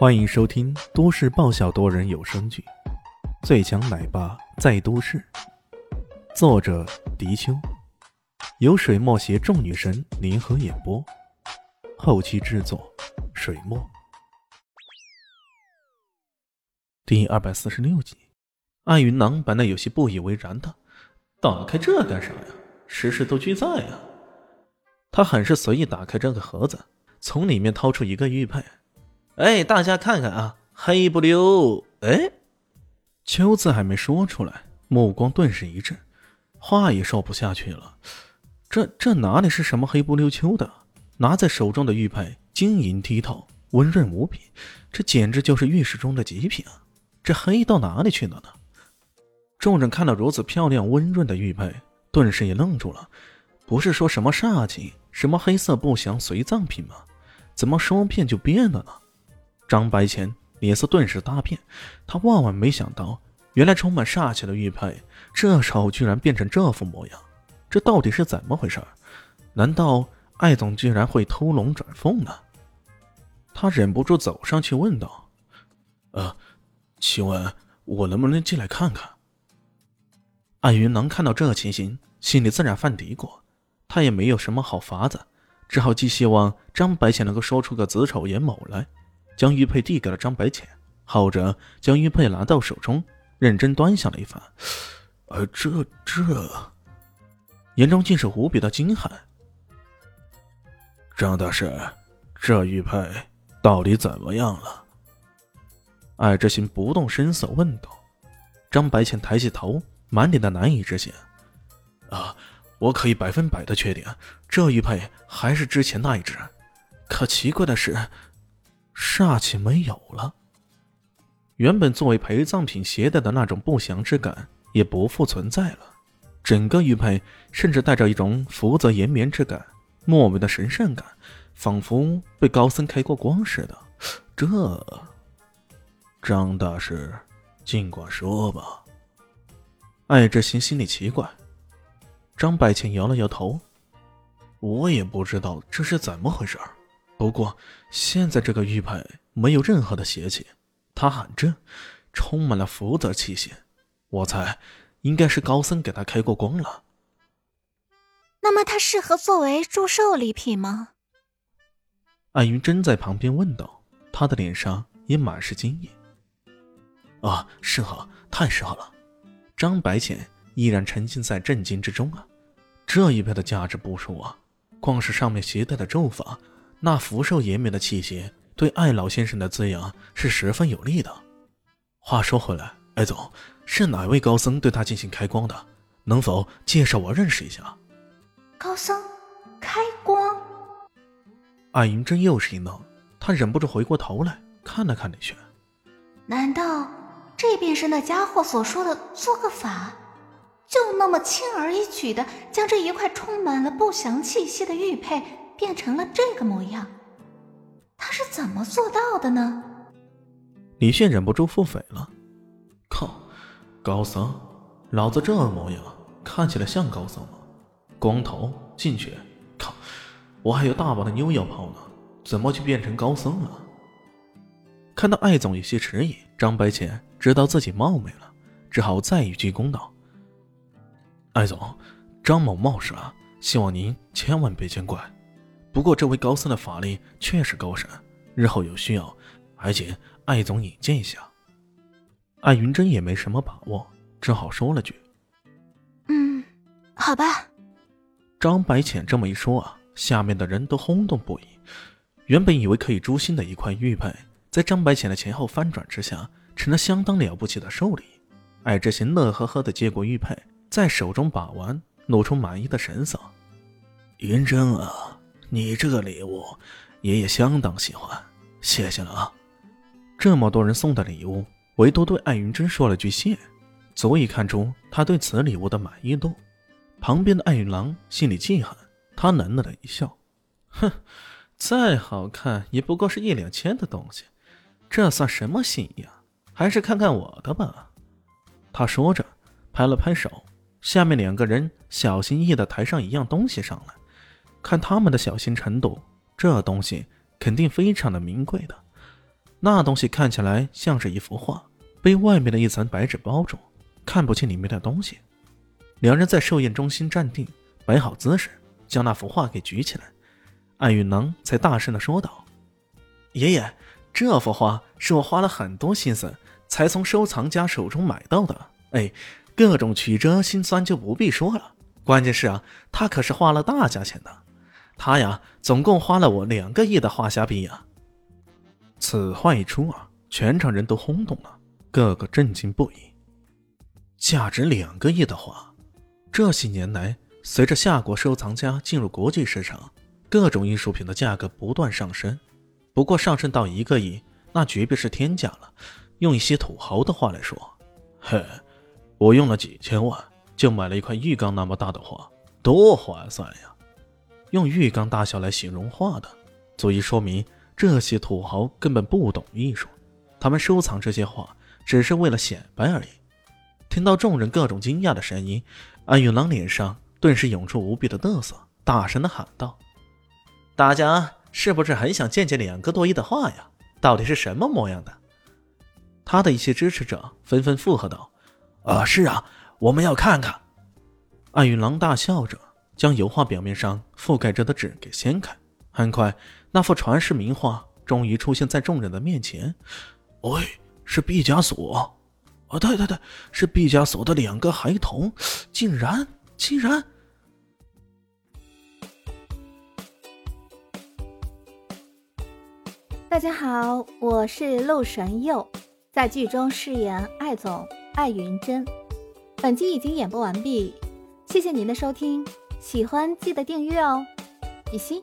欢迎收听都市爆笑多人有声剧《最强奶爸在都市》，作者：迪秋，由水墨携众女神联合演播，后期制作：水墨。第二百四十六集，艾云囊本来有些不以为然的，打开这干啥呀？时时都俱在呀！他很是随意打开这个盒子，从里面掏出一个玉佩。哎，大家看看啊，黑不溜！哎，秋字还没说出来，目光顿时一震，话也说不下去了。这这哪里是什么黑不溜秋的？拿在手中的玉佩晶莹剔透，温润无比，这简直就是玉石中的极品啊！这黑到哪里去了呢？众人看到如此漂亮温润的玉佩，顿时也愣住了。不是说什么煞气，什么黑色不祥随葬品吗？怎么说变就变了呢？张白浅脸色顿时大变，他万万没想到，原来充满煞气的玉佩，这时候居然变成这副模样，这到底是怎么回事？难道艾总居然会偷龙转凤呢？他忍不住走上去问道：“呃，请问我能不能进来看看？”艾云能看到这情形，心里自然犯嘀咕，他也没有什么好法子，只好寄希望张白浅能够说出个子丑寅卯来。将玉佩递给了张白浅，后者将玉佩拿到手中，认真端详了一番。而这这，眼中竟是无比的惊骇。张大师，这玉佩到底怎么样了？艾之心不动声色问道。张白浅抬起头，满脸的难以置信。啊，我可以百分百的确定，这玉佩还是之前那一只。可奇怪的是。煞气没有了，原本作为陪葬品携带的那种不祥之感也不复存在了。整个玉佩甚至带着一种福泽延绵之感，莫名的神圣感，仿佛被高僧开过光似的。这，张大师，尽管说吧。艾之行心里奇怪，张百千摇了摇头，我也不知道这是怎么回事儿。不过，现在这个玉佩没有任何的邪气，它很正，充满了福泽气息。我猜，应该是高僧给他开过光了。那么，它适合作为祝寿礼品吗？艾云真在旁边问道，他的脸上也满是惊异。啊，适合，太适合了！张白浅依然沉浸在震惊之中啊。这一佩的价值不说啊，光是上面携带的咒法。那福寿延绵的气息，对艾老先生的滋养是十分有利的。话说回来，艾总是哪位高僧对他进行开光的？能否介绍我认识一下？高僧开光？艾云真又是一愣，他忍不住回过头来看了看李轩。难道这便是那家伙所说的做个法，就那么轻而易举的将这一块充满了不祥气息的玉佩？变成了这个模样，他是怎么做到的呢？李炫忍不住腹诽了：“靠，高僧，老子这模样看起来像高僧吗？光头进去，靠，我还有大把的妞要泡呢，怎么就变成高僧了？”看到艾总有些迟疑，张白浅知道自己冒昧了，只好再一鞠躬道：“艾总，张某冒失了，希望您千万别见怪。”不过，这位高僧的法力确实高深，日后有需要，还请艾总引荐一下。艾云珍也没什么把握，只好说了句：“嗯，好吧。”张白浅这么一说啊，下面的人都轰动不已。原本以为可以诛心的一块玉佩，在张白浅的前后翻转之下，成了相当了不起的寿礼。艾之行乐呵呵的接过玉佩，在手中把玩，露出满意的神色：“云珍啊。”你这个礼物，爷爷相当喜欢，谢谢了啊！这么多人送的礼物，唯独对艾云珍说了句谢，足以看出他对此礼物的满意度。旁边的艾云郎心里记恨，他冷冷的一笑：“哼，再好看也不过是一两千的东西，这算什么心意啊？还是看看我的吧。”他说着，拍了拍手，下面两个人小心翼翼的抬上一样东西上来。看他们的小心程度，这东西肯定非常的名贵的。那东西看起来像是一幅画，被外面的一层白纸包住，看不清里面的东西。两人在寿宴中心站定，摆好姿势，将那幅画给举起来。艾允囊才大声的说道：“爷爷，这幅画是我花了很多心思才从收藏家手中买到的。哎，各种曲折心酸就不必说了。关键是啊，他可是花了大价钱的。他呀，总共花了我两个亿的画虾币呀。”此话一出啊，全场人都轰动了，个个震惊不已。价值两个亿的画，这些年来，随着夏国收藏家进入国际市场。各种艺术品的价格不断上升，不过上升到一个亿，那绝对是天价了。用一些土豪的话来说，嘿，我用了几千万就买了一块浴缸那么大的画，多划算呀！用浴缸大小来形容画的，足以说明这些土豪根本不懂艺术，他们收藏这些画只是为了显摆而已。听到众人各种惊讶的声音，安永郎脸上顿时涌出无比的嘚瑟，大声的喊道。大家是不是很想见见两个多亿的画呀？到底是什么模样的？他的一些支持者纷纷附和道：“啊，是啊，我们要看看。”暗云狼大笑着，将油画表面上覆盖着的纸给掀开。很快，那幅传世名画终于出现在众人的面前。喂，是毕加索！啊，对对对，是毕加索的两个孩童，竟然，竟然！大家好，我是陆神佑，在剧中饰演艾总艾云珍。本集已经演播完毕，谢谢您的收听，喜欢记得订阅哦，比心。